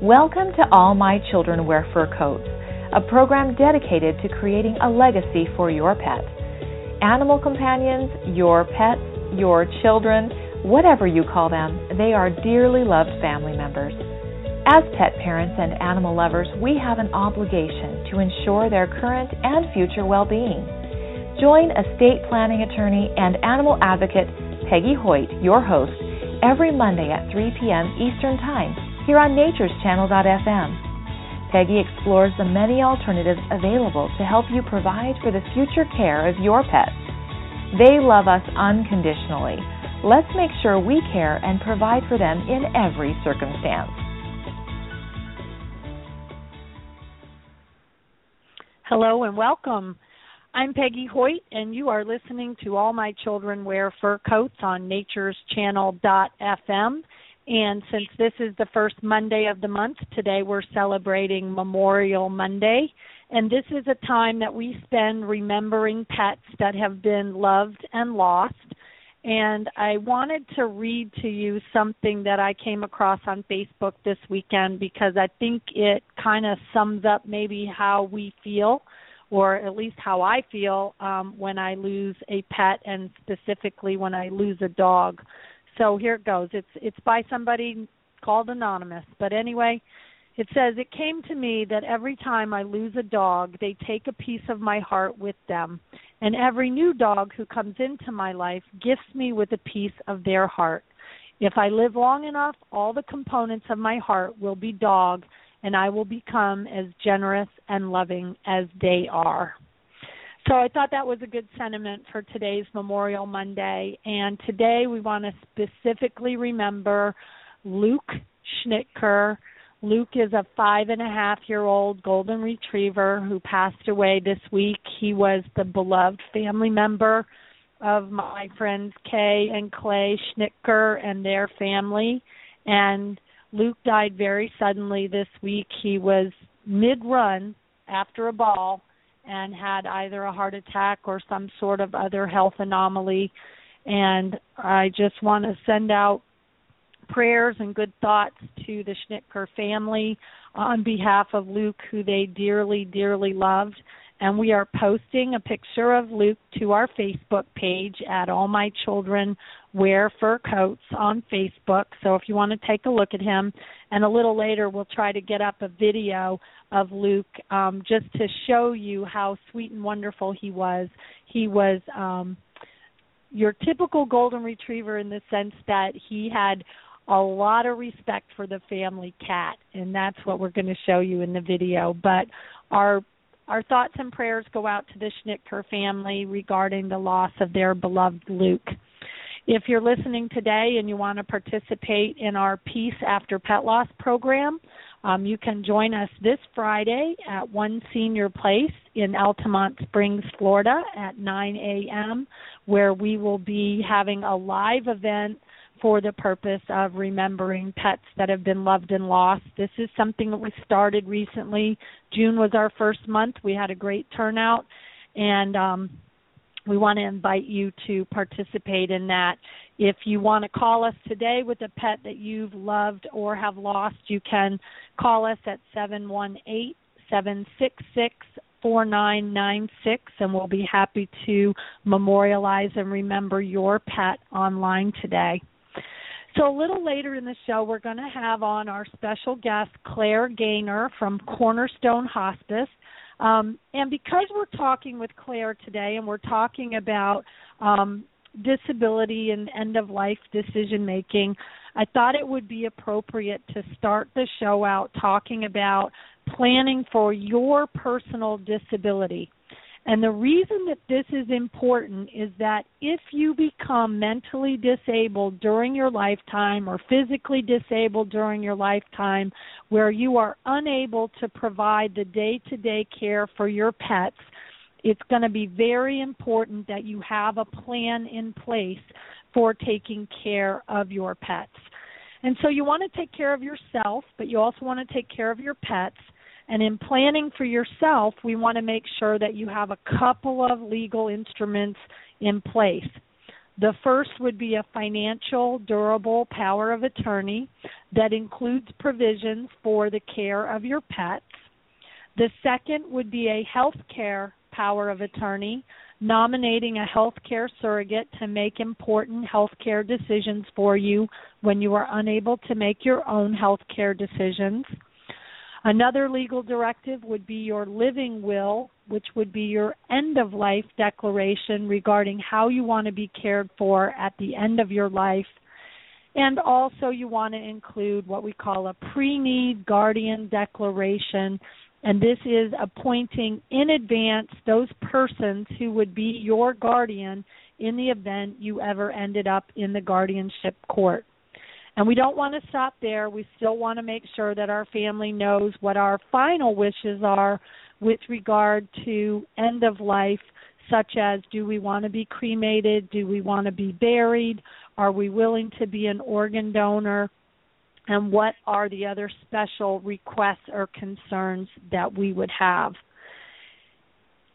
Welcome to All My Children Wear Fur Coats, a program dedicated to creating a legacy for your pet. Animal companions, your pets, your children, whatever you call them, they are dearly loved family members. As pet parents and animal lovers, we have an obligation to ensure their current and future well being. Join estate planning attorney and animal advocate Peggy Hoyt, your host, every Monday at 3 p.m. Eastern Time here on Nature's natureschannel.fm. Peggy explores the many alternatives available to help you provide for the future care of your pets. They love us unconditionally. Let's make sure we care and provide for them in every circumstance. Hello and welcome. I'm Peggy Hoyt, and you are listening to All My Children Wear Fur Coats on natureschannel.fm. And since this is the first Monday of the month, today we're celebrating Memorial Monday. And this is a time that we spend remembering pets that have been loved and lost. And I wanted to read to you something that I came across on Facebook this weekend because I think it kind of sums up maybe how we feel or at least how I feel um, when I lose a pet, and specifically when I lose a dog. So here it goes. It's it's by somebody called anonymous, but anyway, it says it came to me that every time I lose a dog, they take a piece of my heart with them, and every new dog who comes into my life gifts me with a piece of their heart. If I live long enough, all the components of my heart will be dog and I will become as generous and loving as they are. So I thought that was a good sentiment for today's Memorial Monday. And today we want to specifically remember Luke Schnitker. Luke is a five and a half year old golden retriever who passed away this week. He was the beloved family member of my friends Kay and Clay Schnitker and their family. And Luke died very suddenly this week. He was mid run after a ball and had either a heart attack or some sort of other health anomaly. And I just want to send out prayers and good thoughts to the Schnitker family on behalf of Luke, who they dearly, dearly loved and we are posting a picture of Luke to our Facebook page at All My Children Wear Fur Coats on Facebook. So if you want to take a look at him, and a little later we'll try to get up a video of Luke um, just to show you how sweet and wonderful he was. He was um, your typical golden retriever in the sense that he had a lot of respect for the family cat, and that's what we're going to show you in the video. But our our thoughts and prayers go out to the Schnitker family regarding the loss of their beloved Luke. If you're listening today and you want to participate in our Peace After Pet Loss program, um, you can join us this Friday at One Senior Place in Altamonte Springs, Florida at 9 a.m., where we will be having a live event for the purpose of remembering pets that have been loved and lost. This is something that we started recently. June was our first month. We had a great turnout, and um, we want to invite you to participate in that. If you want to call us today with a pet that you've loved or have lost, you can call us at 718 766 4996 and we'll be happy to memorialize and remember your pet online today. So a little later in the show, we're going to have on our special guest, Claire Gaynor from Cornerstone Hospice. Um, and because we're talking with Claire today and we're talking about um, disability and end of life decision making, I thought it would be appropriate to start the show out talking about planning for your personal disability. And the reason that this is important is that if you become mentally disabled during your lifetime or physically disabled during your lifetime, where you are unable to provide the day to day care for your pets, it's going to be very important that you have a plan in place for taking care of your pets. And so you want to take care of yourself, but you also want to take care of your pets. And in planning for yourself, we want to make sure that you have a couple of legal instruments in place. The first would be a financial, durable power of attorney that includes provisions for the care of your pets. The second would be a health care power of attorney nominating a healthcare surrogate to make important healthcare decisions for you when you are unable to make your own healthcare decisions. Another legal directive would be your living will, which would be your end of life declaration regarding how you want to be cared for at the end of your life. And also, you want to include what we call a pre need guardian declaration and this is appointing in advance those persons who would be your guardian in the event you ever ended up in the guardianship court. And we don't want to stop there. We still want to make sure that our family knows what our final wishes are with regard to end of life, such as do we want to be cremated? Do we want to be buried? Are we willing to be an organ donor? and what are the other special requests or concerns that we would have.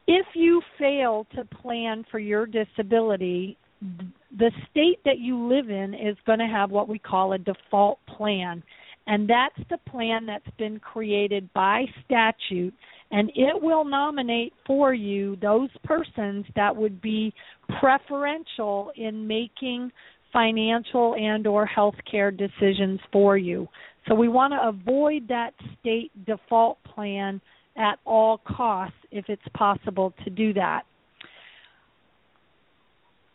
If you fail to plan for your disability, the state that you live in is going to have what we call a default plan. And that's the plan that's been created by statute, and it will nominate for you those persons that would be preferential in making financial and or healthcare decisions for you. So we want to avoid that state default plan at all costs if it's possible to do that.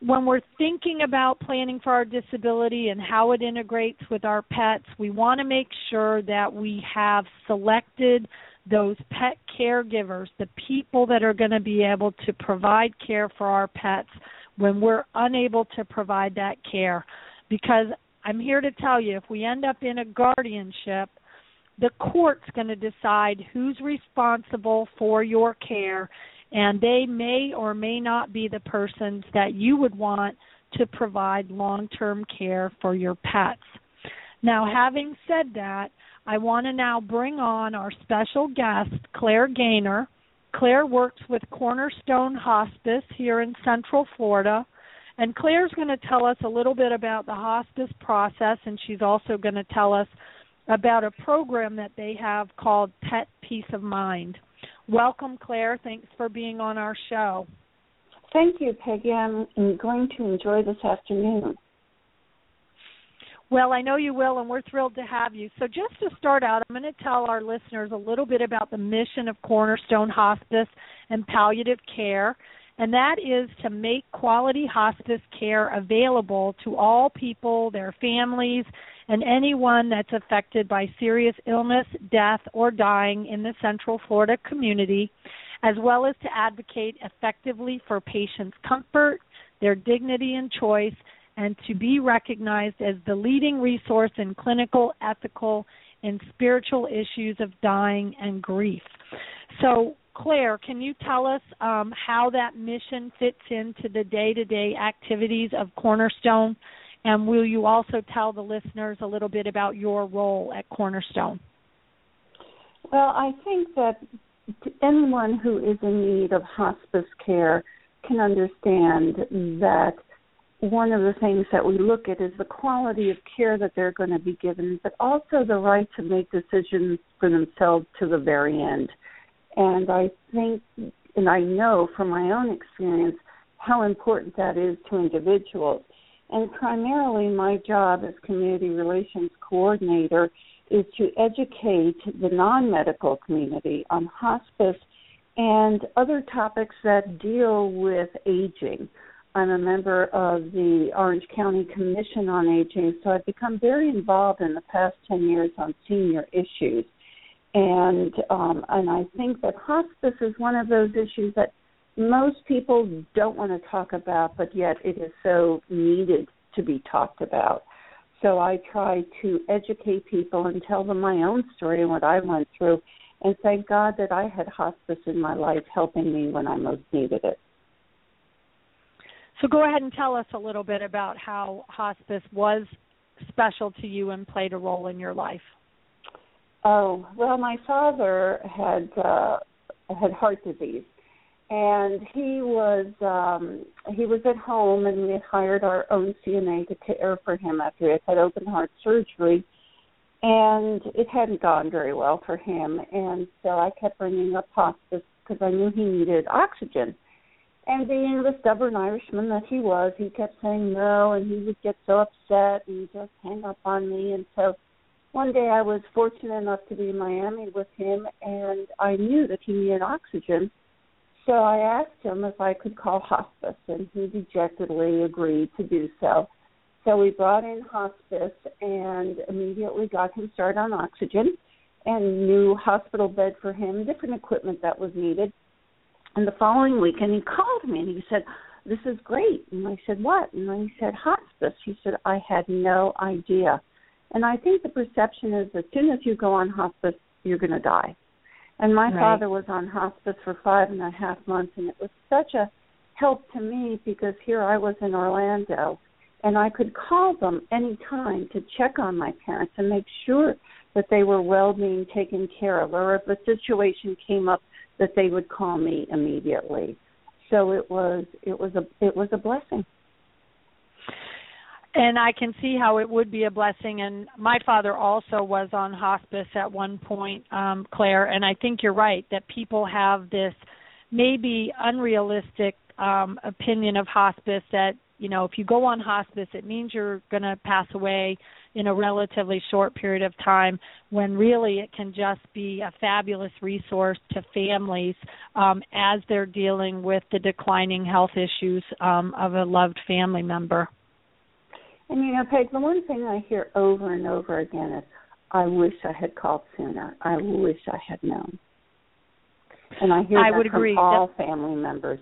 When we're thinking about planning for our disability and how it integrates with our pets, we want to make sure that we have selected those pet caregivers, the people that are going to be able to provide care for our pets when we're unable to provide that care. Because I'm here to tell you, if we end up in a guardianship, the court's going to decide who's responsible for your care, and they may or may not be the persons that you would want to provide long term care for your pets. Now, having said that, I want to now bring on our special guest, Claire Gaynor Claire works with Cornerstone Hospice here in Central Florida. And Claire's going to tell us a little bit about the hospice process, and she's also going to tell us about a program that they have called Pet Peace of Mind. Welcome, Claire. Thanks for being on our show. Thank you, Peggy. I'm going to enjoy this afternoon. Well, I know you will, and we're thrilled to have you. So, just to start out, I'm going to tell our listeners a little bit about the mission of Cornerstone Hospice and Palliative Care, and that is to make quality hospice care available to all people, their families, and anyone that's affected by serious illness, death, or dying in the Central Florida community, as well as to advocate effectively for patients' comfort, their dignity and choice and to be recognized as the leading resource in clinical, ethical, and spiritual issues of dying and grief. So, Claire, can you tell us um, how that mission fits into the day to day activities of Cornerstone? And will you also tell the listeners a little bit about your role at Cornerstone? Well, I think that anyone who is in need of hospice care can understand that one of the things that we look at is the quality of care that they're going to be given, but also the right to make decisions for themselves to the very end. And I think, and I know from my own experience, how important that is to individuals. And primarily, my job as community relations coordinator is to educate the non medical community on hospice and other topics that deal with aging I'm a member of the Orange County Commission on Aging, so I've become very involved in the past 10 years on senior issues. And um, and I think that hospice is one of those issues that most people don't want to talk about, but yet it is so needed to be talked about. So I try to educate people and tell them my own story and what I went through. And thank God that I had hospice in my life helping me when I most needed it. So go ahead and tell us a little bit about how hospice was special to you and played a role in your life. Oh well, my father had uh, had heart disease, and he was um he was at home and we had hired our own CNA to care for him after he had had open heart surgery. And it hadn't gone very well for him. And so I kept bringing up hospice because I knew he needed oxygen. And being the stubborn Irishman that he was he kept saying no and he would get so upset and just hang up on me. And so one day I was fortunate enough to be in Miami with him and I knew that he needed oxygen so I asked him if I could call hospice, and he dejectedly agreed to do so. So we brought in hospice and immediately got him started on oxygen and new hospital bed for him, different equipment that was needed. And the following week, and he called me and he said, This is great. And I said, What? And he said, Hospice. He said, I had no idea. And I think the perception is as soon as you go on hospice, you're going to die. And my right. father was on hospice for five and a half months, and it was such a help to me because here I was in Orlando, and I could call them any time to check on my parents and make sure that they were well being taken care of, or if a situation came up, that they would call me immediately. So it was it was a it was a blessing and I can see how it would be a blessing. And my father also was on hospice at one point, um, Claire. And I think you're right that people have this maybe unrealistic um, opinion of hospice that you know if you go on hospice, it means you're going to pass away in a relatively short period of time. When really it can just be a fabulous resource to families um, as they're dealing with the declining health issues um, of a loved family member. And you know, Peg, the one thing I hear over and over again is, "I wish I had called sooner. I wish I had known." And I hear I that would from agree. all family members.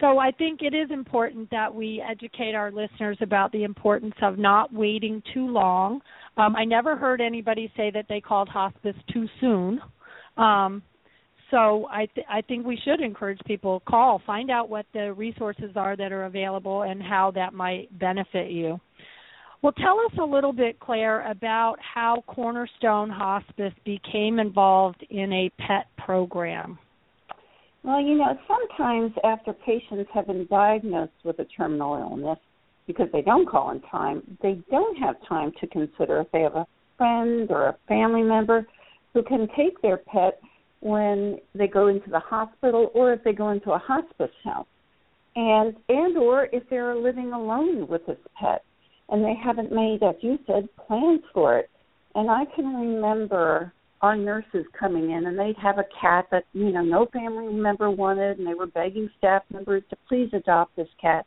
So I think it is important that we educate our listeners about the importance of not waiting too long. Um, I never heard anybody say that they called hospice too soon. Um, so I th- I think we should encourage people call, find out what the resources are that are available and how that might benefit you. Well, tell us a little bit, Claire, about how Cornerstone Hospice became involved in a pet program. Well, you know, sometimes after patients have been diagnosed with a terminal illness, because they don't call in time, they don't have time to consider if they have a friend or a family member who can take their pet when they go into the hospital or if they go into a hospice house. And and or if they're living alone with this pet and they haven't made as you said plans for it. And i can remember our nurses coming in and they'd have a cat that you know no family member wanted and they were begging staff members to please adopt this cat.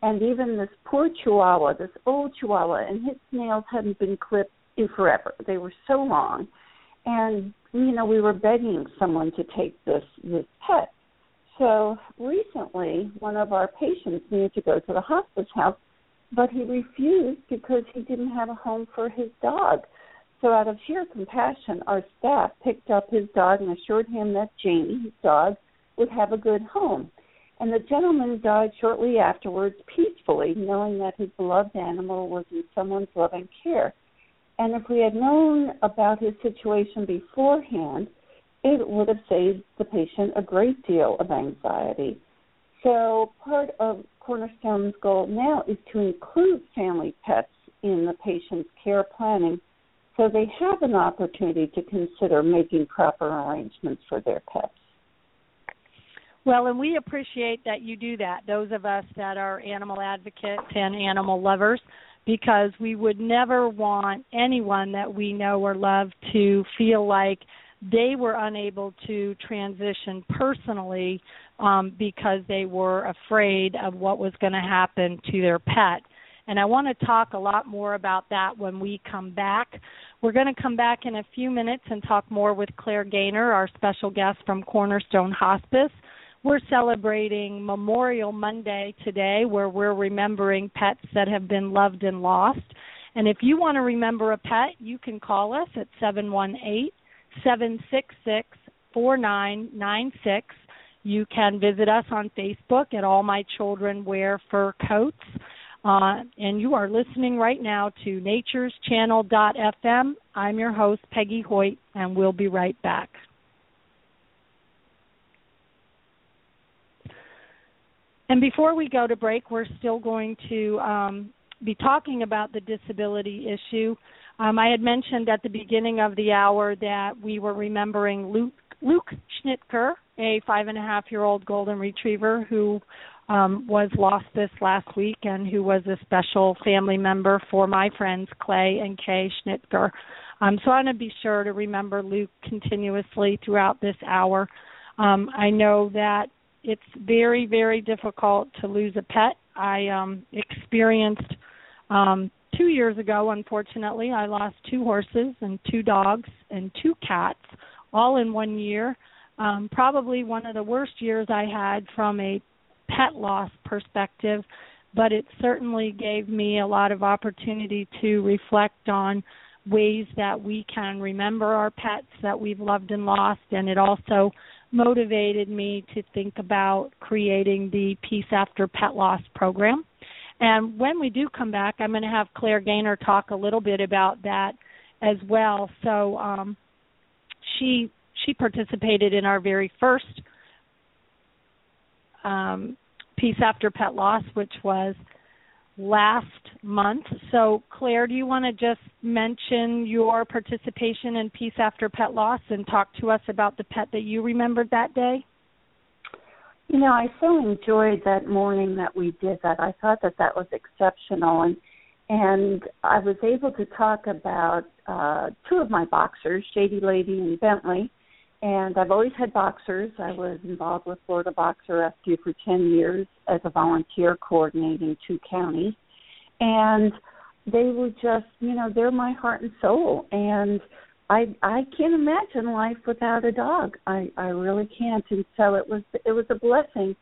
And even this poor chihuahua this old chihuahua and his nails hadn't been clipped in forever. They were so long. And you know we were begging someone to take this this pet. So recently one of our patients needed to go to the hospice house but he refused because he didn't have a home for his dog. So out of sheer compassion our staff picked up his dog and assured him that Jamie his dog would have a good home. And the gentleman died shortly afterwards peacefully knowing that his beloved animal was in someone's loving care and if we had known about his situation beforehand, it would have saved the patient a great deal of anxiety. So, part of Cornerstone's goal now is to include family pets in the patient's care planning so they have an opportunity to consider making proper arrangements for their pets. Well, and we appreciate that you do that, those of us that are animal advocates and animal lovers because we would never want anyone that we know or love to feel like they were unable to transition personally um, because they were afraid of what was going to happen to their pet. And I want to talk a lot more about that when we come back. We're going to come back in a few minutes and talk more with Claire Gaynor, our special guest from Cornerstone Hospice. We're celebrating Memorial Monday today, where we're remembering pets that have been loved and lost. And if you want to remember a pet, you can call us at 718 766 4996. You can visit us on Facebook at All My Children Wear Fur Coats. Uh, and you are listening right now to Nature's natureschannel.fm. I'm your host, Peggy Hoyt, and we'll be right back. And before we go to break, we're still going to um, be talking about the disability issue. Um, I had mentioned at the beginning of the hour that we were remembering Luke, Luke Schnitker, a five and a half year old golden retriever who um, was lost this last week and who was a special family member for my friends Clay and Kay Schnitker. Um, so I want to be sure to remember Luke continuously throughout this hour. Um, I know that it's very, very difficult to lose a pet. I um, experienced um, two years ago, unfortunately, I lost two horses and two dogs and two cats all in one year. Um, probably one of the worst years I had from a pet loss perspective, but it certainly gave me a lot of opportunity to reflect on ways that we can remember our pets that we've loved and lost and it also motivated me to think about creating the Peace After Pet Loss program. And when we do come back, I'm going to have Claire Gaynor talk a little bit about that as well. So um, she she participated in our very first um, Peace After Pet Loss, which was last month. So, Claire, do you want to just mention your participation in Peace After Pet Loss and talk to us about the pet that you remembered that day? You know, I so enjoyed that morning that we did that. I thought that that was exceptional, and and I was able to talk about uh, two of my boxers, Shady Lady and Bentley, and I've always had boxers. I was involved with Florida Boxer Rescue for 10 years as a volunteer coordinating two counties. And they were just, you know, they're my heart and soul. And I I can't imagine life without a dog. I I really can't. And so it was it was a blessing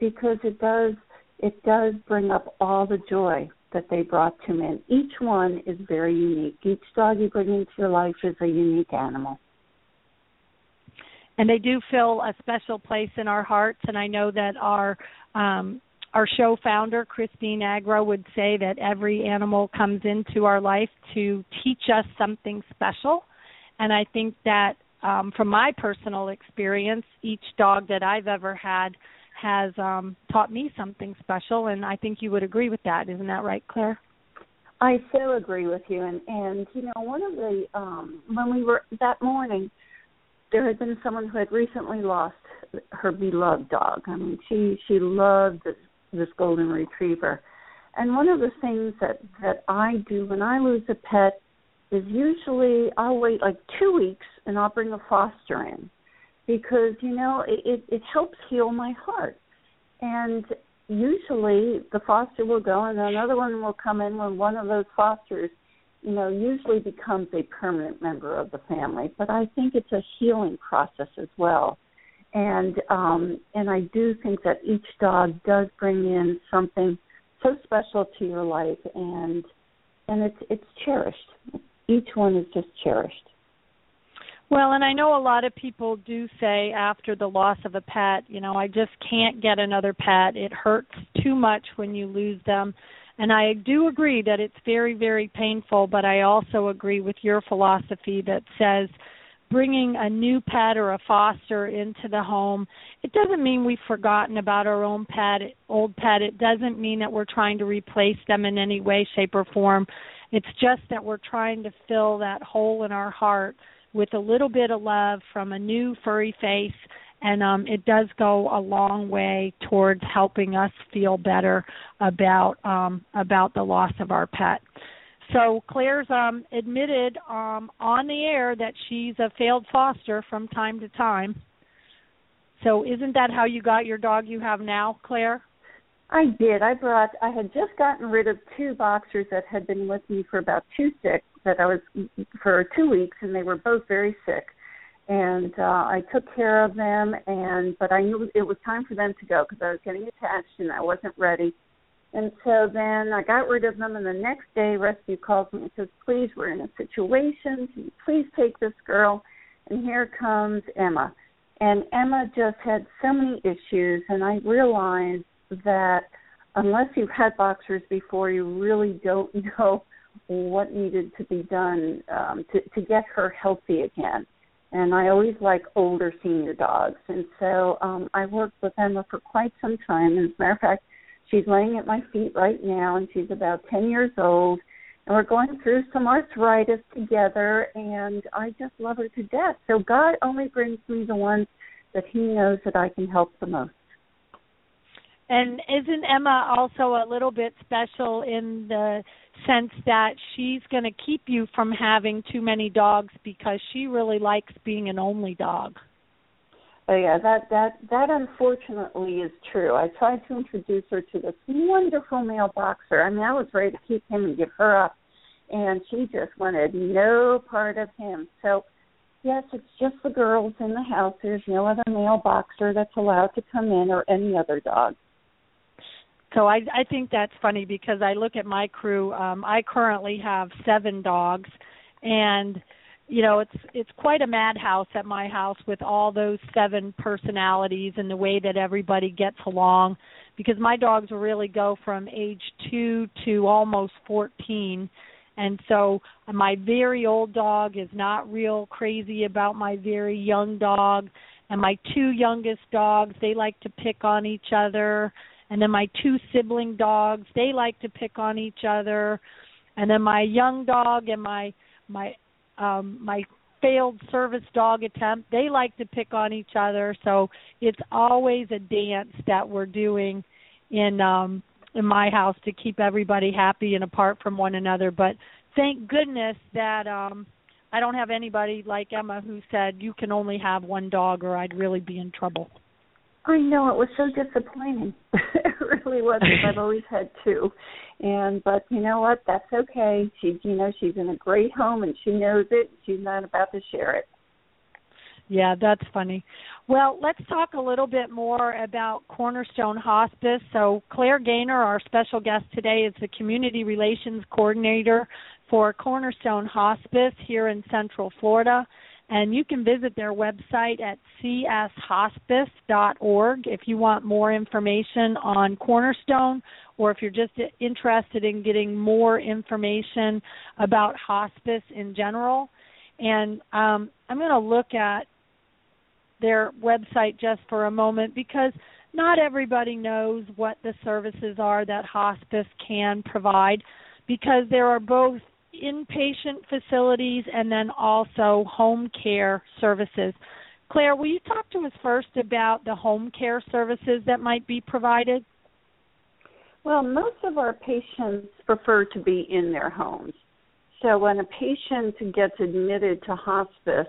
because it does it does bring up all the joy that they brought to me. And each one is very unique. Each dog you bring into your life is a unique animal and they do fill a special place in our hearts. And I know that our um, our show founder, Christine Agro, would say that every animal comes into our life to teach us something special. And I think that um, from my personal experience, each dog that I've ever had has um, taught me something special. And I think you would agree with that. Isn't that right, Claire? I so agree with you. And, and you know, one of the, um, when we were that morning, there had been someone who had recently lost her beloved dog. I mean, she she loved this, this golden retriever. And one of the things that that I do when I lose a pet is usually I'll wait like two weeks and I'll bring a foster in because you know it, it, it helps heal my heart. And usually the foster will go and another one will come in when one of those fosters you know, usually becomes a permanent member of the family. But I think it's a healing process as well. And um and I do think that each dog does bring in something so special to your life and and it's it's cherished. Each one is just cherished. Well, and I know a lot of people do say after the loss of a pet, you know, I just can't get another pet. It hurts too much when you lose them and I do agree that it's very, very painful, but I also agree with your philosophy that says bringing a new pet or a foster into the home, it doesn't mean we've forgotten about our own pet, old pet. It doesn't mean that we're trying to replace them in any way, shape, or form. It's just that we're trying to fill that hole in our heart with a little bit of love from a new furry face and um, it does go a long way towards helping us feel better about um, about the loss of our pet. So Claire's um, admitted um, on the air that she's a failed foster from time to time. So isn't that how you got your dog you have now, Claire? I did. I brought. I had just gotten rid of two boxers that had been with me for about two sick that I was for two weeks, and they were both very sick and uh, I took care of them. And but I knew it was time for them to go because I was getting attached and I wasn't ready. And so then I got rid of them. And the next day, rescue calls me and says, "Please, we're in a situation. Can you please take this girl?" And here comes Emma. And Emma just had so many issues, and I realized that unless you've had boxers before, you really don't know what needed to be done um, to, to get her healthy again and I always like older senior dogs. And so um, I worked with Emma for quite some time. As a matter of fact, she's laying at my feet right now, and she's about 10 years old. And we're going through some arthritis together, and I just love her to death. So God only brings me the ones that He knows that I can help the most. And isn't Emma also a little bit special in the sense that she's going to keep you from having too many dogs because she really likes being an only dog? Oh yeah, that that that unfortunately is true. I tried to introduce her to this wonderful male boxer. I mean, I was ready to keep him and give her up, and she just wanted no part of him. So, yes, it's just the girls in the house. There's no other male boxer that's allowed to come in, or any other dog. So I I think that's funny because I look at my crew. Um I currently have 7 dogs. And you know it's it's quite a madhouse at my house with all those seven personalities and the way that everybody gets along because my dogs really go from age 2 to almost 14 and so my very old dog is not real crazy about my very young dog. And my two youngest dogs they like to pick on each other and then my two sibling dogs they like to pick on each other. And then my young dog and my my um my failed service dog attempt they like to pick on each other. So it's always a dance that we're doing in um in my house to keep everybody happy and apart from one another. But thank goodness that um I don't have anybody like Emma who said you can only have one dog or I'd really be in trouble. I know it was so disappointing. it really was. I've always had two, and but you know what? That's okay. She, you know, she's in a great home and she knows it. She's not about to share it. Yeah, that's funny. Well, let's talk a little bit more about Cornerstone Hospice. So, Claire Gaynor, our special guest today, is the Community Relations Coordinator for Cornerstone Hospice here in Central Florida. And you can visit their website at cshospice.org if you want more information on Cornerstone or if you're just interested in getting more information about hospice in general. And um, I'm going to look at their website just for a moment because not everybody knows what the services are that hospice can provide because there are both inpatient facilities and then also home care services. Claire, will you talk to us first about the home care services that might be provided? Well, most of our patients prefer to be in their homes. So when a patient gets admitted to hospice,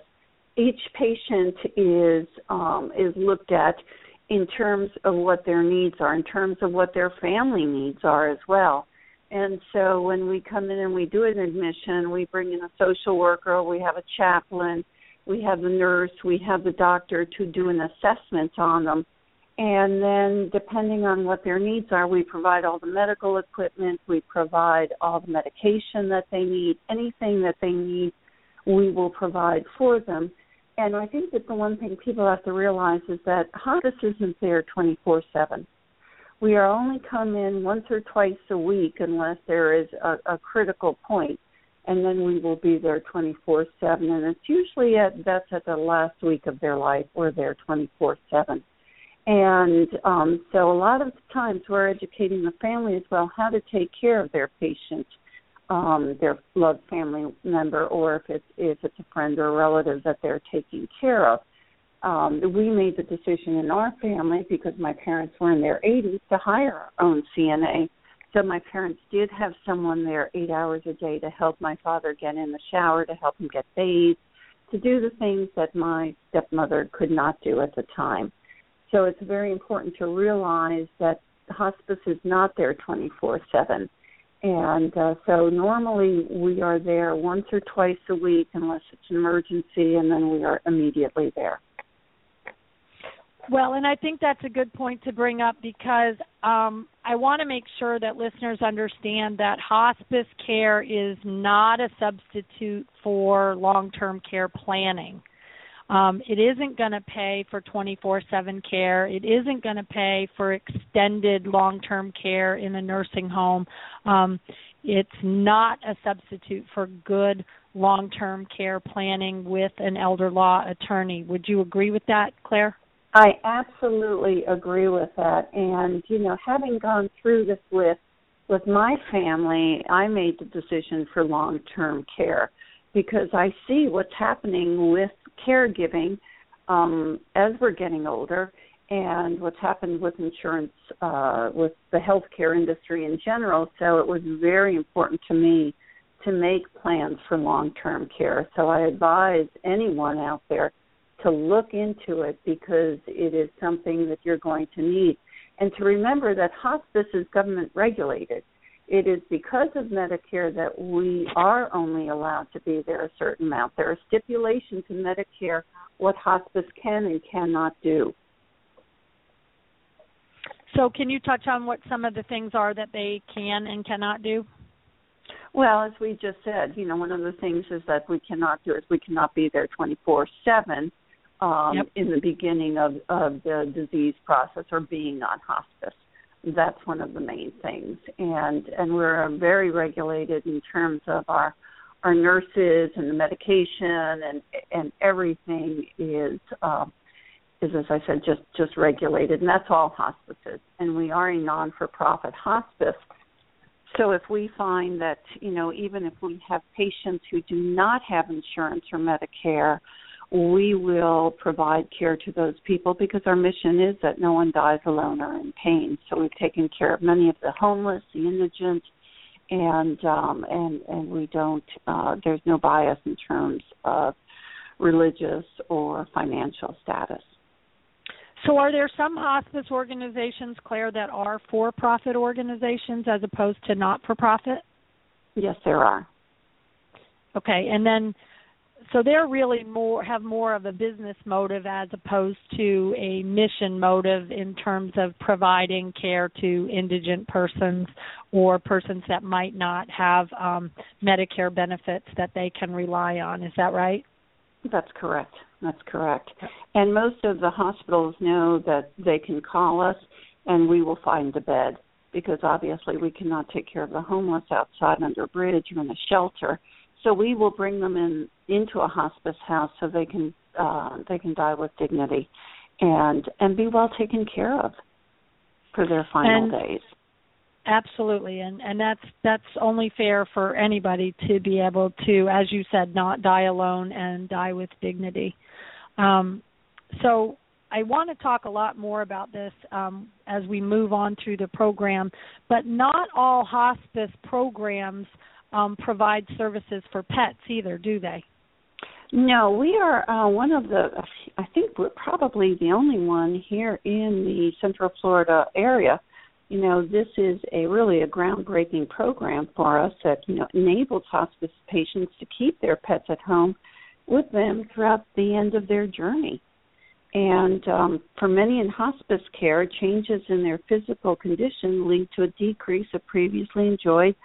each patient is um, is looked at in terms of what their needs are, in terms of what their family needs are as well. And so when we come in and we do an admission, we bring in a social worker, we have a chaplain, we have the nurse, we have the doctor to do an assessment on them. And then, depending on what their needs are, we provide all the medical equipment, we provide all the medication that they need, anything that they need, we will provide for them. And I think that the one thing people have to realize is that hospice isn't there 24 7 we are only come in once or twice a week unless there is a, a critical point, and then we will be there 24/7. And it's usually at that's at the last week of their life. We're there 24/7. And um, so a lot of times we're educating the family as well how to take care of their patient, um, their loved family member, or if it's if it's a friend or a relative that they're taking care of um, we made the decision in our family because my parents were in their 80s to hire our own CNA. So my parents did have someone there eight hours a day to help my father get in the shower, to help him get bathed, to do the things that my stepmother could not do at the time. So it's very important to realize that hospice is not there 24 7. And uh, so normally we are there once or twice a week unless it's an emergency, and then we are immediately there. Well, and I think that's a good point to bring up because um, I want to make sure that listeners understand that hospice care is not a substitute for long term care planning. Um, it isn't going to pay for 24 7 care. It isn't going to pay for extended long term care in a nursing home. Um, it's not a substitute for good long term care planning with an elder law attorney. Would you agree with that, Claire? I absolutely agree with that. And, you know, having gone through this with with my family, I made the decision for long term care because I see what's happening with caregiving um, as we're getting older and what's happened with insurance, uh, with the healthcare industry in general. So it was very important to me to make plans for long term care. So I advise anyone out there to look into it because it is something that you're going to need. And to remember that hospice is government regulated. It is because of Medicare that we are only allowed to be there a certain amount. There are stipulations in Medicare what hospice can and cannot do. So, can you touch on what some of the things are that they can and cannot do? Well, as we just said, you know, one of the things is that we cannot do is we cannot be there 24 7 um, yep. in the beginning of, of the disease process or being on hospice. That's one of the main things, and and we're very regulated in terms of our our nurses and the medication and and everything is um, is as I said just just regulated, and that's all hospices. And we are a non for profit hospice. So if we find that you know even if we have patients who do not have insurance or Medicare, we will provide care to those people because our mission is that no one dies alone or in pain. So we've taken care of many of the homeless, the indigent, and um, and and we don't. Uh, there's no bias in terms of religious or financial status. So, are there some hospice organizations, Claire, that are for-profit organizations as opposed to not-for-profit? Yes, there are. Okay, and then so they're really more have more of a business motive as opposed to a mission motive in terms of providing care to indigent persons or persons that might not have um, Medicare benefits that they can rely on. Is that right? That's correct. That's correct. And most of the hospitals know that they can call us and we will find a bed because obviously we cannot take care of the homeless outside under a bridge or in a shelter. So we will bring them in into a hospice house so they can uh, they can die with dignity and and be well taken care of for their final and, days. Absolutely, and and that's that's only fair for anybody to be able to, as you said, not die alone and die with dignity. Um, so I want to talk a lot more about this um, as we move on through the program, but not all hospice programs um, provide services for pets either, do they? No, we are uh, one of the. I think we're probably the only one here in the Central Florida area you know, this is a really a groundbreaking program for us that, you know, enables hospice patients to keep their pets at home with them throughout the end of their journey. And um, for many in hospice care, changes in their physical condition lead to a decrease of previously enjoyed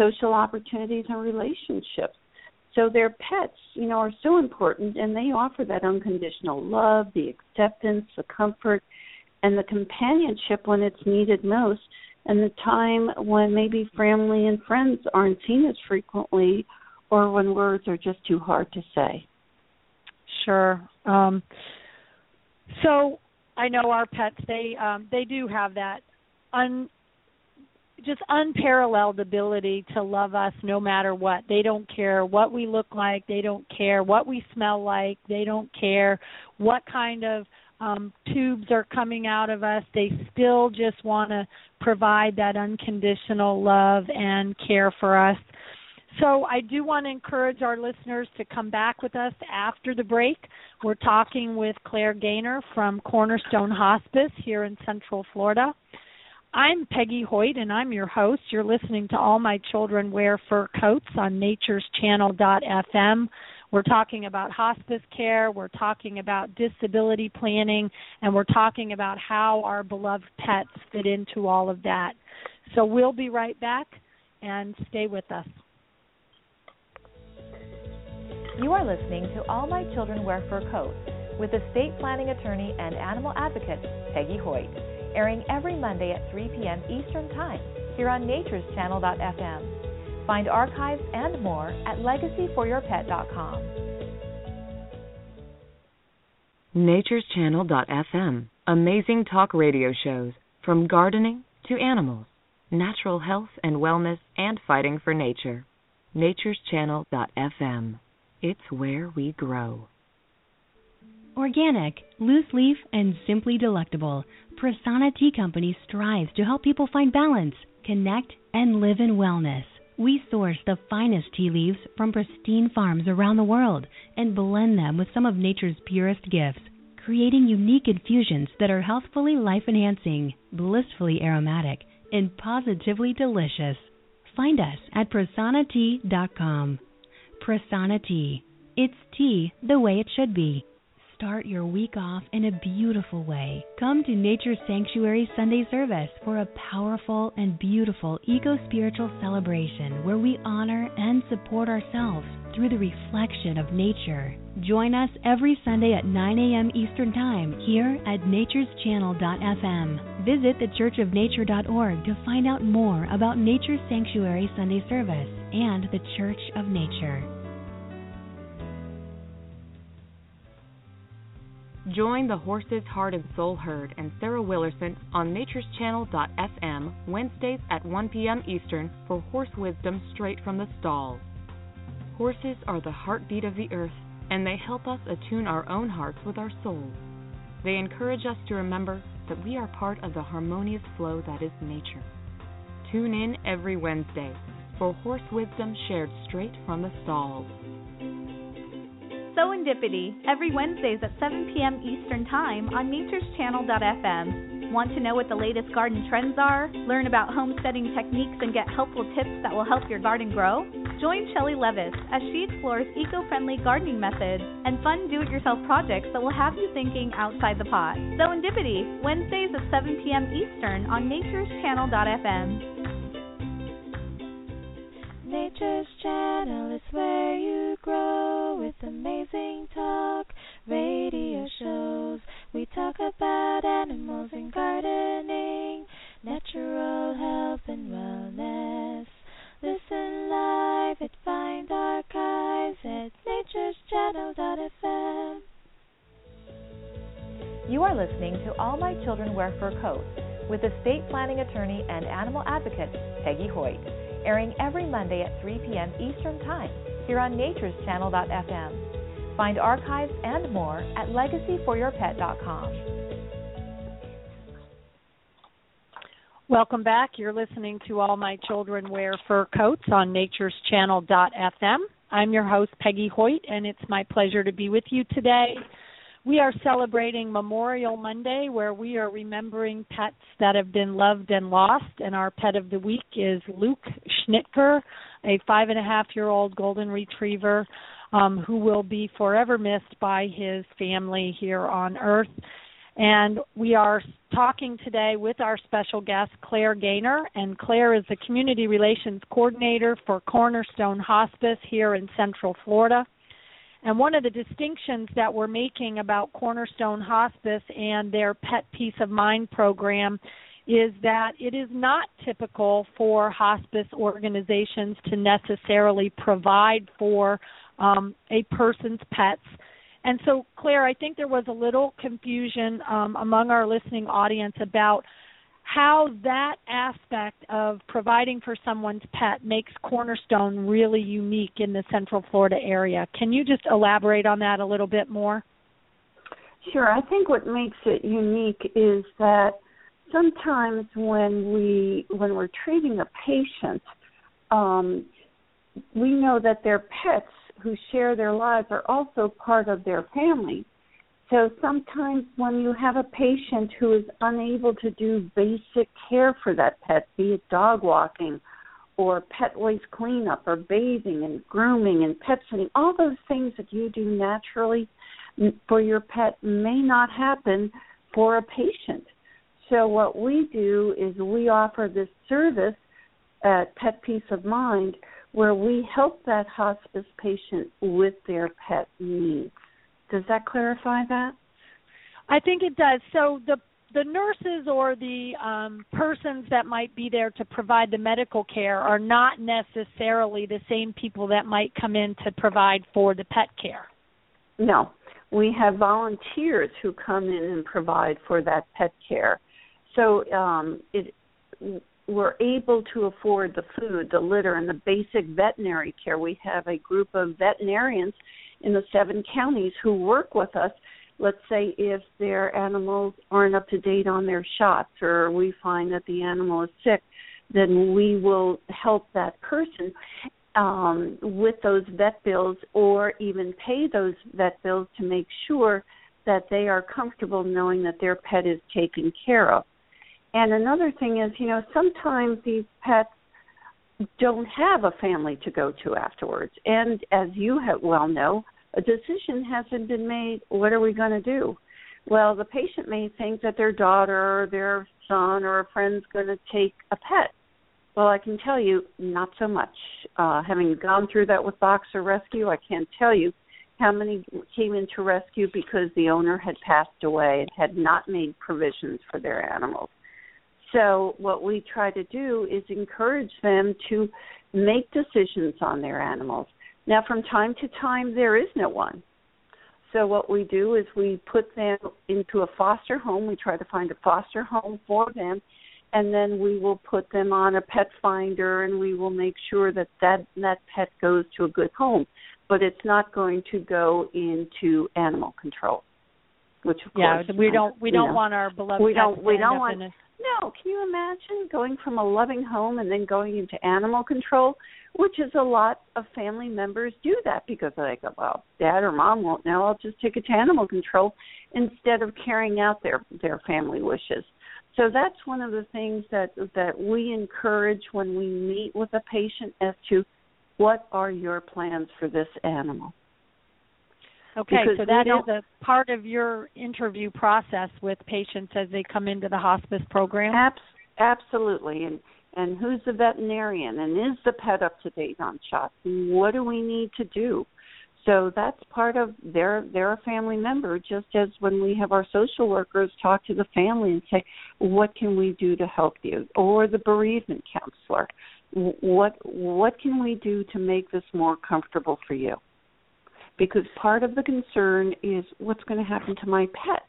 social opportunities and relationships. So their pets, you know, are so important and they offer that unconditional love, the acceptance, the comfort, and the companionship when it's needed most, and the time when maybe family and friends aren't seen as frequently, or when words are just too hard to say. Sure. Um, so I know our pets they um, they do have that un just unparalleled ability to love us no matter what. They don't care what we look like, they don't care what we smell like, they don't care what kind of um, tubes are coming out of us. They still just want to provide that unconditional love and care for us. So I do want to encourage our listeners to come back with us after the break. We're talking with Claire Gaynor from Cornerstone Hospice here in Central Florida. I'm Peggy Hoyt and I'm your host. You're listening to All My Children Wear Fur Coats on Nature's Channel.fm. We're talking about hospice care, we're talking about disability planning, and we're talking about how our beloved pets fit into all of that. So we'll be right back and stay with us. You are listening to All My Children Wear Fur Coats with estate planning attorney and animal advocate Peggy Hoyt, airing every Monday at 3 p.m. Eastern Time here on Nature's Channel.fm. Find archives and more at legacyforyourpet.com. Nature'sChannel.fm Amazing talk radio shows from gardening to animals, natural health and wellness, and fighting for nature. Nature'sChannel.fm It's where we grow. Organic, loose leaf, and simply delectable, Prasanna Tea Company strives to help people find balance, connect, and live in wellness. We source the finest tea leaves from pristine farms around the world and blend them with some of nature's purest gifts, creating unique infusions that are healthfully life enhancing, blissfully aromatic, and positively delicious. Find us at prasannatea.com. Prasanna Tea. It's tea the way it should be start your week off in a beautiful way. Come to Nature Sanctuary Sunday service for a powerful and beautiful eco spiritual celebration where we honor and support ourselves through the reflection of nature. Join us every Sunday at 9 a.m. Eastern Time here at natureschannel.fm. Visit thechurchofnature.org to find out more about Nature Sanctuary Sunday service and the Church of Nature. Join the Horses Heart and Soul Herd and Sarah Willerson on natureschannel.fm Wednesdays at 1 p.m. Eastern for horse wisdom straight from the stalls. Horses are the heartbeat of the earth, and they help us attune our own hearts with our souls. They encourage us to remember that we are part of the harmonious flow that is nature. Tune in every Wednesday for horse wisdom shared straight from the stalls. Serendipity every Wednesdays at 7 p.m. Eastern Time on natureschannel.fm. Want to know what the latest garden trends are? Learn about homesteading techniques and get helpful tips that will help your garden grow? Join Shelly Levis as she explores eco-friendly gardening methods and fun do-it-yourself projects that will have you thinking outside the pot. Serendipity, Wednesdays at 7 p.m. Eastern on natureschannel.fm. Nature's Channel is where you grow with amazing talk radio shows. We talk about animals and gardening, natural health and wellness. Listen live at Find Archives at natureschannel.fm. You are listening to All My Children Wear Fur Coats with estate planning attorney and animal advocate Peggy Hoyt airing every Monday at 3 p.m. Eastern Time here on natureschannel.fm. Find archives and more at legacyforyourpet.com. Welcome back. You're listening to All My Children Wear Fur Coats on Nature's natureschannel.fm. I'm your host, Peggy Hoyt, and it's my pleasure to be with you today. We are celebrating Memorial Monday, where we are remembering pets that have been loved and lost. And our pet of the week is Luke Schnitker, a five and a half year old golden retriever um, who will be forever missed by his family here on Earth. And we are talking today with our special guest, Claire Gaynor. And Claire is the Community Relations Coordinator for Cornerstone Hospice here in Central Florida. And one of the distinctions that we're making about Cornerstone Hospice and their Pet Peace of Mind program is that it is not typical for hospice organizations to necessarily provide for um, a person's pets. And so, Claire, I think there was a little confusion um, among our listening audience about how that aspect of providing for someone's pet makes Cornerstone really unique in the Central Florida area. Can you just elaborate on that a little bit more? Sure. I think what makes it unique is that sometimes when we when we're treating a patient, um, we know that their pets who share their lives are also part of their family. So sometimes when you have a patient who is unable to do basic care for that pet, be it dog walking or pet waste cleanup or bathing and grooming and pet sitting, all those things that you do naturally for your pet may not happen for a patient. So what we do is we offer this service at Pet Peace of Mind where we help that hospice patient with their pet needs. Does that clarify that? I think it does. So the the nurses or the um, persons that might be there to provide the medical care are not necessarily the same people that might come in to provide for the pet care. No, we have volunteers who come in and provide for that pet care. So um, it, we're able to afford the food, the litter, and the basic veterinary care. We have a group of veterinarians in the seven counties who work with us let's say if their animals aren't up to date on their shots or we find that the animal is sick, then we will help that person um, with those vet bills or even pay those vet bills to make sure that they are comfortable knowing that their pet is taken care of. And another thing is, you know, sometimes these pets don't have a family to go to afterwards. And as you well know, a decision hasn't been made. What are we going to do? Well, the patient may think that their daughter or their son or a friend's going to take a pet. Well, I can tell you, not so much. Uh, having gone through that with Boxer Rescue, I can't tell you how many came into rescue because the owner had passed away and had not made provisions for their animals. So, what we try to do is encourage them to make decisions on their animals. Now, from time to time, there is no one. So, what we do is we put them into a foster home. We try to find a foster home for them, and then we will put them on a pet finder, and we will make sure that that, that pet goes to a good home. But it's not going to go into animal control, which of yeah, course we don't we don't know, want our beloved we don't we don't want. A... No, can you imagine going from a loving home and then going into animal control? which is a lot of family members do that because they go, well, dad or mom won't know. I'll just take it to animal control instead of carrying out their their family wishes. So that's one of the things that that we encourage when we meet with a patient as to what are your plans for this animal. Okay, because so that is a part of your interview process with patients as they come into the hospice program. Abs- absolutely, and and who's the veterinarian and is the pet up to date on shots what do we need to do? So that's part of their they're a family member just as when we have our social workers talk to the family and say what can we do to help you? Or the bereavement counselor what what can we do to make this more comfortable for you because part of the concern is what's going to happen to my pet.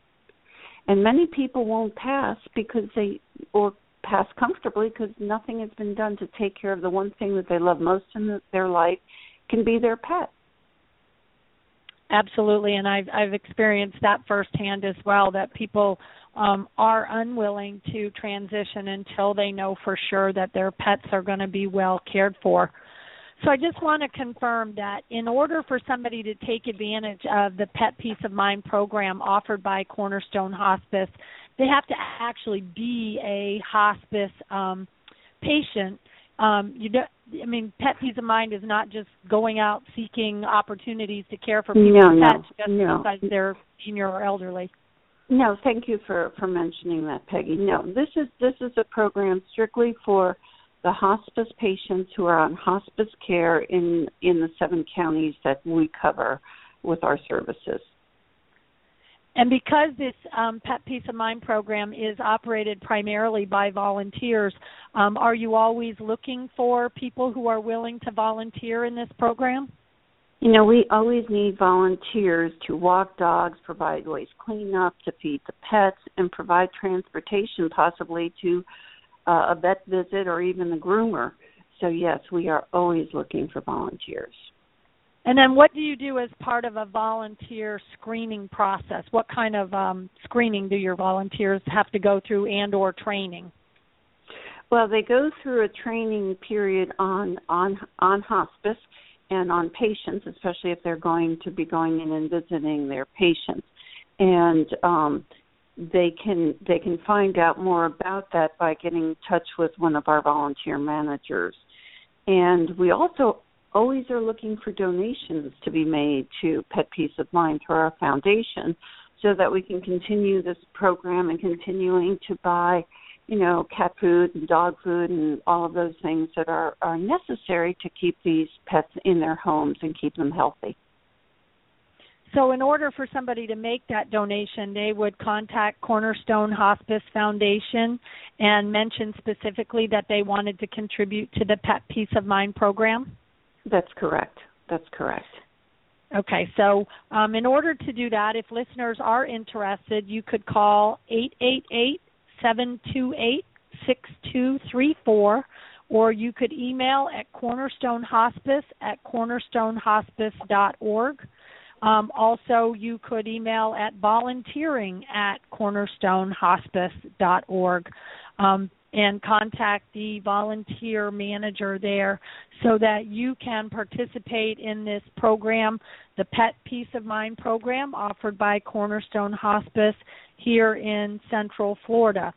And many people won't pass because they or pass comfortably because nothing has been done to take care of the one thing that they love most in their life can be their pet. Absolutely and i've i've experienced that firsthand as well that people um are unwilling to transition until they know for sure that their pets are going to be well cared for so I just want to confirm that in order for somebody to take advantage of the Pet Peace of Mind program offered by Cornerstone Hospice, they have to actually be a hospice um, patient. Um, you don't, I mean, Pet Peace of Mind is not just going out seeking opportunities to care for people's no, pets no, just no. because they're senior or elderly. No, thank you for for mentioning that, Peggy. No, this is this is a program strictly for the hospice patients who are on hospice care in in the seven counties that we cover with our services. And because this um, Pet Peace of Mind program is operated primarily by volunteers, um, are you always looking for people who are willing to volunteer in this program? You know, we always need volunteers to walk dogs, provide waste cleanup, to feed the pets, and provide transportation possibly to uh, a vet visit or even the groomer. So, yes, we are always looking for volunteers. And then what do you do as part of a volunteer screening process? What kind of um, screening do your volunteers have to go through and or training? Well, they go through a training period on on on hospice and on patients, especially if they're going to be going in and visiting their patients. And um, they can they can find out more about that by getting in touch with one of our volunteer managers. And we also always are looking for donations to be made to Pet Peace of Mind through our foundation so that we can continue this program and continuing to buy, you know, cat food and dog food and all of those things that are, are necessary to keep these pets in their homes and keep them healthy. So, in order for somebody to make that donation, they would contact Cornerstone Hospice Foundation and mention specifically that they wanted to contribute to the Pet Peace of Mind program. That's correct. That's correct. Okay, so um, in order to do that, if listeners are interested, you could call 888 728 6234 or you could email at cornerstonehospice at cornerstonehospice.org. Um, also, you could email at volunteering at cornerstonehospice.org um, and contact the volunteer manager there so that you can participate in this program, the Pet Peace of Mind program offered by Cornerstone Hospice here in Central Florida.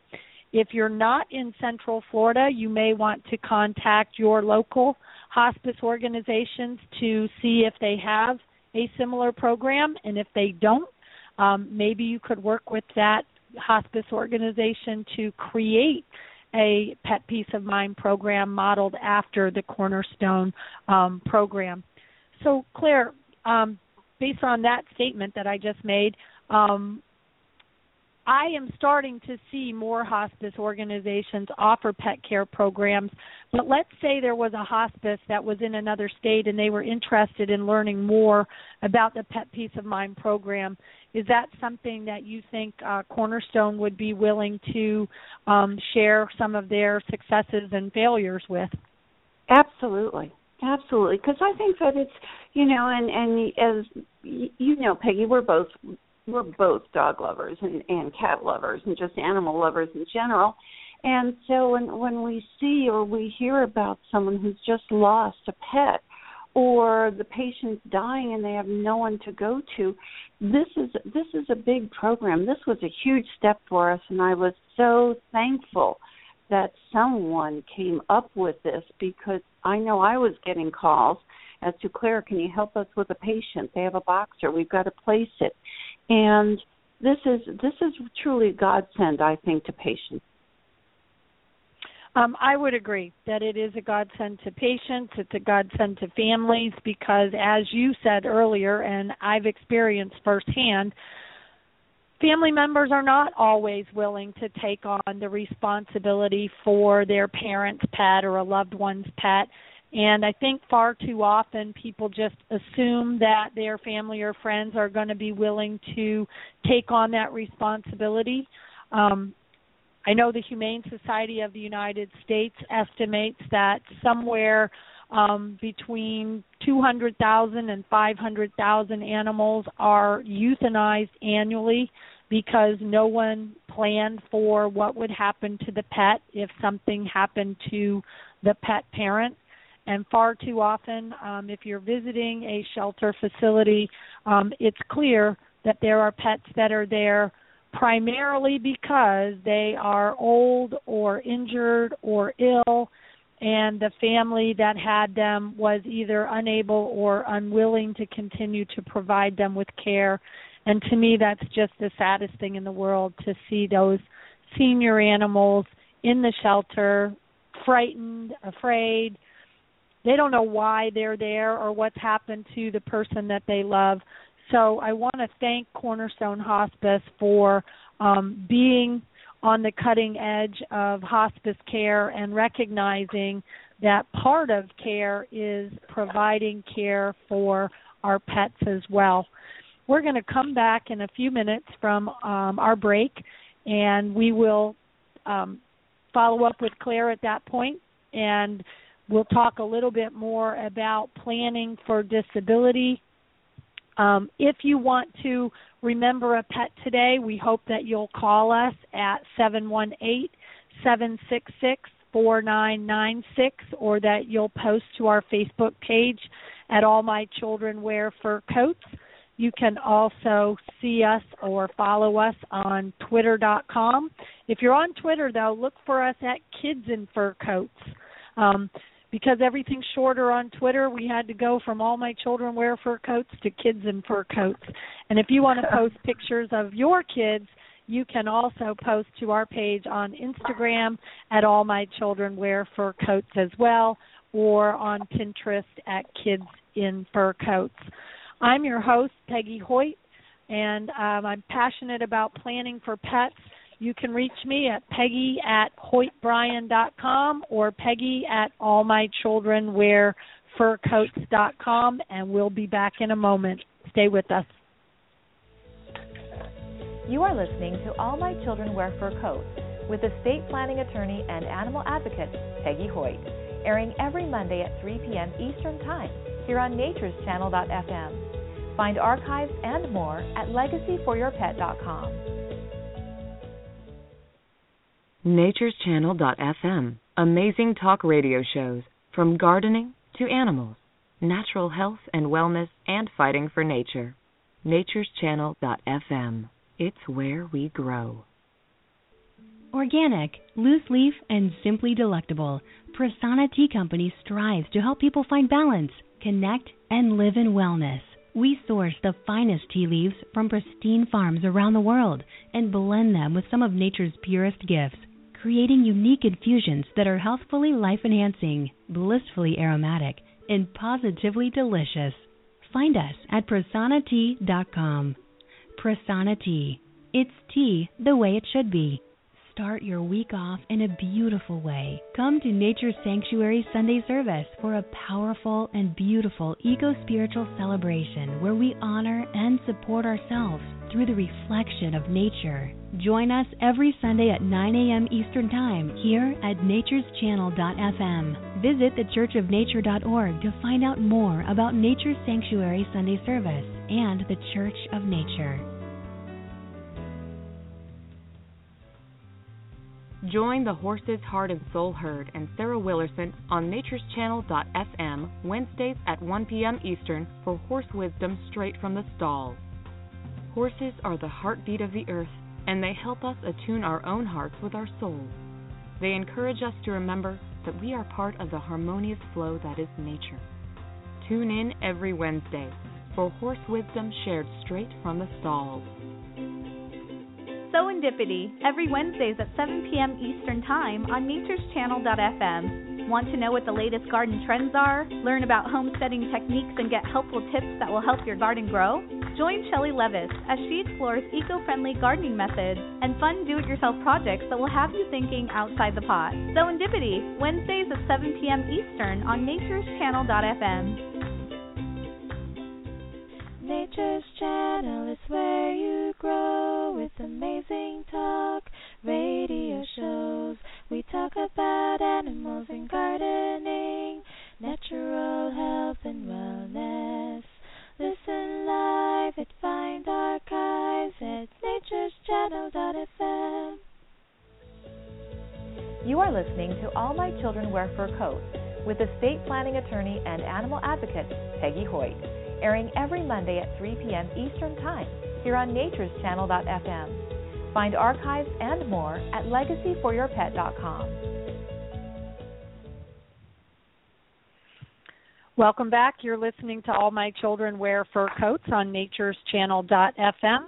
If you're not in Central Florida, you may want to contact your local hospice organizations to see if they have a similar program, and if they don't, um, maybe you could work with that hospice organization to create a pet peace of mind program modeled after the cornerstone um, program. So claire um, based on that statement that i just made um, I am starting to see more hospice organizations offer pet care programs, but let's say there was a hospice that was in another state and they were interested in learning more about the Pet Peace of Mind program. Is that something that you think uh, Cornerstone would be willing to um, share some of their successes and failures with? Absolutely. Absolutely, because I think that it's you know, and and as you know, Peggy, we're both we're both dog lovers and, and cat lovers and just animal lovers in general. And so when when we see or we hear about someone who's just lost a pet or the patient's dying and they have no one to go to, this is this is a big program. This was a huge step for us and I was so thankful that someone came up with this because I know I was getting calls as to Claire, can you help us with a patient? They have a boxer. We've got to place it and this is this is truly a godsend, I think, to patients. Um, I would agree that it is a godsend to patients. It's a godsend to families because, as you said earlier, and I've experienced firsthand, family members are not always willing to take on the responsibility for their parent's pet or a loved one's pet. And I think far too often people just assume that their family or friends are going to be willing to take on that responsibility. Um, I know the Humane Society of the United States estimates that somewhere um, between 200,000 and 500,000 animals are euthanized annually because no one planned for what would happen to the pet if something happened to the pet parent. And far too often, um, if you're visiting a shelter facility, um, it's clear that there are pets that are there primarily because they are old or injured or ill, and the family that had them was either unable or unwilling to continue to provide them with care. And to me, that's just the saddest thing in the world to see those senior animals in the shelter, frightened, afraid, they don't know why they're there or what's happened to the person that they love. So I want to thank Cornerstone Hospice for um, being on the cutting edge of hospice care and recognizing that part of care is providing care for our pets as well. We're going to come back in a few minutes from um, our break, and we will um, follow up with Claire at that point and We'll talk a little bit more about planning for disability. Um, if you want to remember a pet today, we hope that you'll call us at 718 766 4996 or that you'll post to our Facebook page at All My Children Wear Fur Coats. You can also see us or follow us on twitter.com. If you're on Twitter, though, look for us at Kids in Fur Coats. Um, because everything's shorter on Twitter, we had to go from all my children wear fur coats to kids in fur coats. And if you want to post pictures of your kids, you can also post to our page on Instagram at all my children wear fur coats as well, or on Pinterest at kids in fur coats. I'm your host, Peggy Hoyt, and um, I'm passionate about planning for pets. You can reach me at peggy at hoytbryan.com or peggy at allmychildrenwearfurcoats.com, and we'll be back in a moment. Stay with us. You are listening to All My Children Wear Fur Coats with estate planning attorney and animal advocate Peggy Hoyt, airing every Monday at 3 p.m. Eastern Time here on natureschannel.fm. Find archives and more at legacyforyourpet.com. Natureschannel.fm. Amazing talk radio shows from gardening to animals, natural health and wellness, and fighting for nature. Natureschannel.fm. It's where we grow. Organic, loose leaf, and simply delectable, Prasanna Tea Company strives to help people find balance, connect, and live in wellness. We source the finest tea leaves from pristine farms around the world and blend them with some of nature's purest gifts, creating unique infusions that are healthfully life enhancing, blissfully aromatic, and positively delicious. Find us at prasannatea.com. Prasanna Tea. It's tea the way it should be. Start your week off in a beautiful way. Come to Nature Sanctuary Sunday service for a powerful and beautiful eco spiritual celebration where we honor and support ourselves through the reflection of nature. Join us every Sunday at 9 a.m. Eastern Time here at natureschannel.fm. Visit thechurchofnature.org to find out more about Nature Sanctuary Sunday service and the Church of Nature. Join the Horses Heart and Soul Herd and Sarah Willerson on natureschannel.fm Wednesdays at 1 p.m. Eastern for horse wisdom straight from the stalls. Horses are the heartbeat of the earth, and they help us attune our own hearts with our souls. They encourage us to remember that we are part of the harmonious flow that is nature. Tune in every Wednesday for horse wisdom shared straight from the stalls. Serendipity, every Wednesdays at 7 p.m. Eastern Time on natureschannel.fm. Want to know what the latest garden trends are? Learn about homesteading techniques and get helpful tips that will help your garden grow? Join Shelly Levis as she explores eco-friendly gardening methods and fun do-it-yourself projects that will have you thinking outside the pot. Serendipity, Wednesdays at 7 p.m. Eastern on natureschannel.fm. Nature's Channel is where you grow with amazing talk radio shows. We talk about animals and gardening, natural health and wellness. Listen live at Find Archives at natureschannel.fm. You are listening to All My Children Wear Fur Coats with estate planning attorney and animal advocate Peggy Hoyt airing every Monday at 3 p.m. Eastern Time here on Nature's natureschannel.fm. Find archives and more at legacyforyourpet.com. Welcome back. You're listening to All My Children Wear Fur Coats on Nature's natureschannel.fm.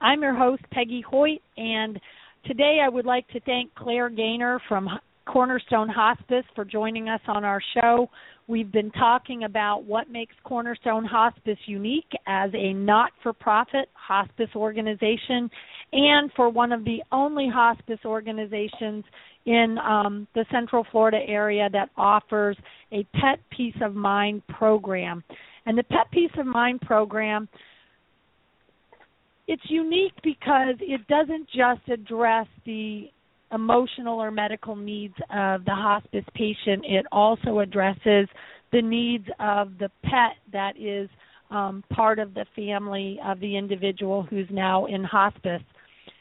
I'm your host, Peggy Hoyt, and today I would like to thank Claire Gaynor from Cornerstone Hospice for joining us on our show. We've been talking about what makes Cornerstone Hospice unique as a not for profit hospice organization and for one of the only hospice organizations in um, the Central Florida area that offers a Pet Peace of Mind program. And the Pet Peace of Mind program it's unique because it doesn't just address the emotional or medical needs of the hospice patient. It also addresses the needs of the pet that is um, part of the family of the individual who's now in hospice.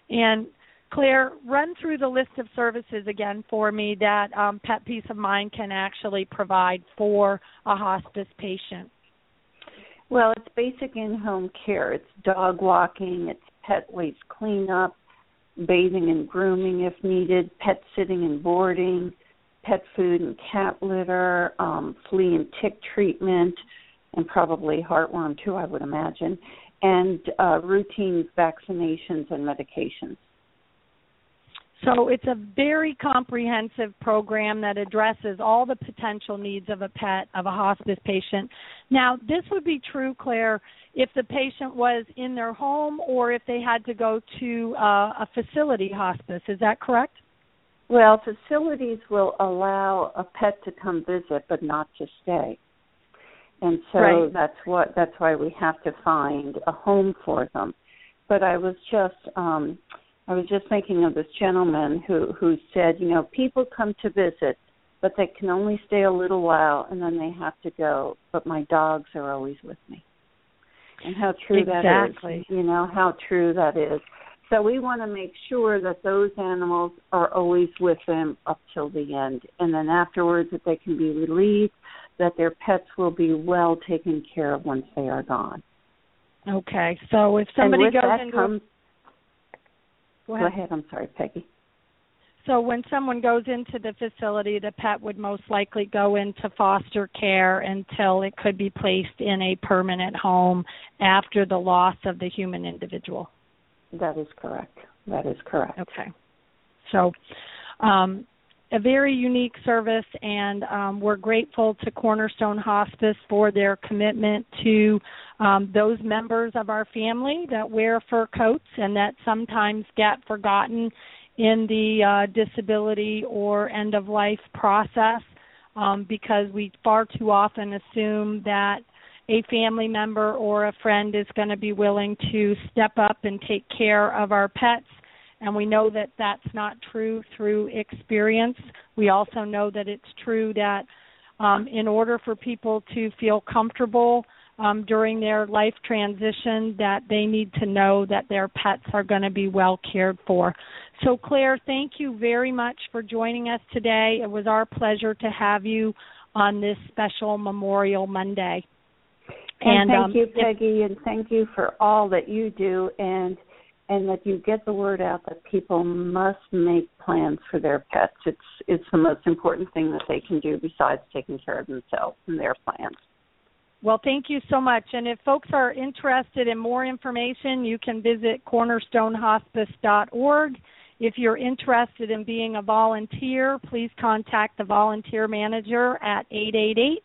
And Claire, run through the list of services again for me that um, Pet Peace of Mind can actually provide for a hospice patient. Well, it's basic in home care. It's dog walking, it's pet waste cleanup, bathing and grooming if needed, pet sitting and boarding, pet food and cat litter, um, flea and tick treatment, and probably heartworm too, I would imagine, and uh, routine vaccinations and medications. So it's a very comprehensive program that addresses all the potential needs of a pet, of a hospice patient. Now, this would be true, Claire, if the patient was in their home or if they had to go to uh, a facility hospice. Is that correct? Well, facilities will allow a pet to come visit but not to stay. And so right. that's what that's why we have to find a home for them. But I was just um I was just thinking of this gentleman who who said, you know, people come to visit, but they can only stay a little while and then they have to go. But my dogs are always with me. And how true exactly. that is. You know how true that is. So we want to make sure that those animals are always with them up till the end, and then afterwards that they can be released, that their pets will be well taken care of once they are gone. Okay, so if somebody goes into comes, Go ahead. Go ahead. I'm sorry, Peggy. So when someone goes into the facility, the pet would most likely go into foster care until it could be placed in a permanent home after the loss of the human individual. That is correct. That is correct. Okay. So um, a very unique service, and um, we're grateful to Cornerstone Hospice for their commitment to um, those members of our family that wear fur coats and that sometimes get forgotten in the uh, disability or end of life process um, because we far too often assume that a family member or a friend is going to be willing to step up and take care of our pets and we know that that's not true through experience. We also know that it's true that um, in order for people to feel comfortable um, during their life transition, that they need to know that their pets are going to be well cared for. So, Claire, thank you very much for joining us today. It was our pleasure to have you on this special Memorial Monday. And, and thank um, you, Peggy, and thank you for all that you do. And and that you get the word out that people must make plans for their pets. It's it's the most important thing that they can do besides taking care of themselves and their plans. Well, thank you so much. And if folks are interested in more information, you can visit cornerstonehospice.org. If you're interested in being a volunteer, please contact the volunteer manager at 888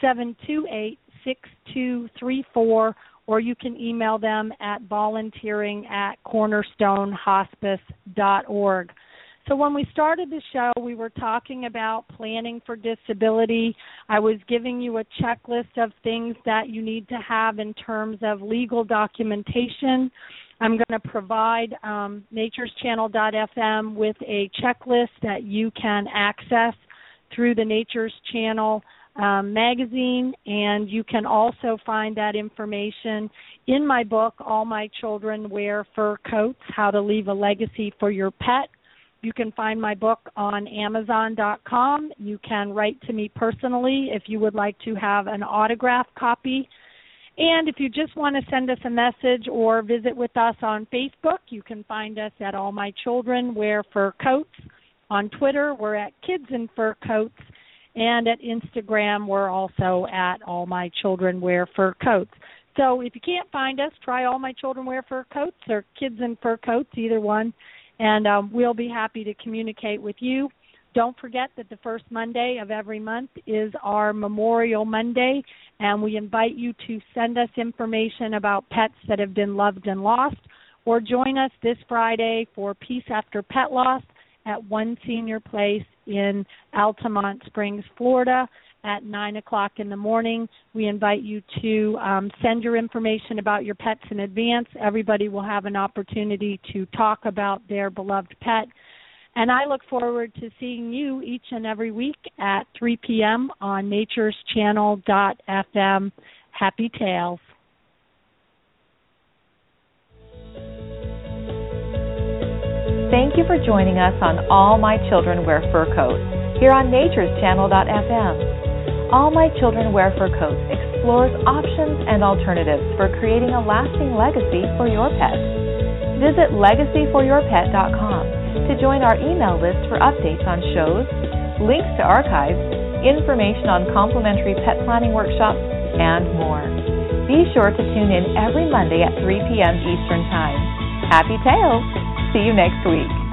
728 6234 or you can email them at volunteering at cornerstonehospice.org. So, when we started the show, we were talking about planning for disability. I was giving you a checklist of things that you need to have in terms of legal documentation. I'm going to provide um, natureschannel.fm with a checklist that you can access through the Nature's Channel um, magazine, and you can also find that information in my book, All My Children Wear Fur Coats How to Leave a Legacy for Your Pet. You can find my book on Amazon.com. You can write to me personally if you would like to have an autograph copy. And if you just want to send us a message or visit with us on Facebook, you can find us at All My Children Wear Fur Coats. On Twitter, we're at Kids in Fur Coats. And at Instagram, we're also at All My Children Wear Fur Coats. So if you can't find us, try All My Children Wear Fur Coats or Kids in Fur Coats, either one, and um, we'll be happy to communicate with you. Don't forget that the first Monday of every month is our Memorial Monday, and we invite you to send us information about pets that have been loved and lost, or join us this Friday for Peace After Pet Loss at One Senior Place in Altamonte Springs, Florida at 9 o'clock in the morning. We invite you to um, send your information about your pets in advance. Everybody will have an opportunity to talk about their beloved pet. And I look forward to seeing you each and every week at 3 p.m. on nature's natureschannel.fm. Happy Tales. Thank you for joining us on All My Children Wear Fur Coats here on Nature's natureschannel.fm. All My Children Wear Fur Coats explores options and alternatives for creating a lasting legacy for your pet. Visit legacyforyourpet.com to join our email list for updates on shows, links to archives, information on complimentary pet planning workshops, and more. Be sure to tune in every Monday at 3 p.m. Eastern Time. Happy Tales! See you next week.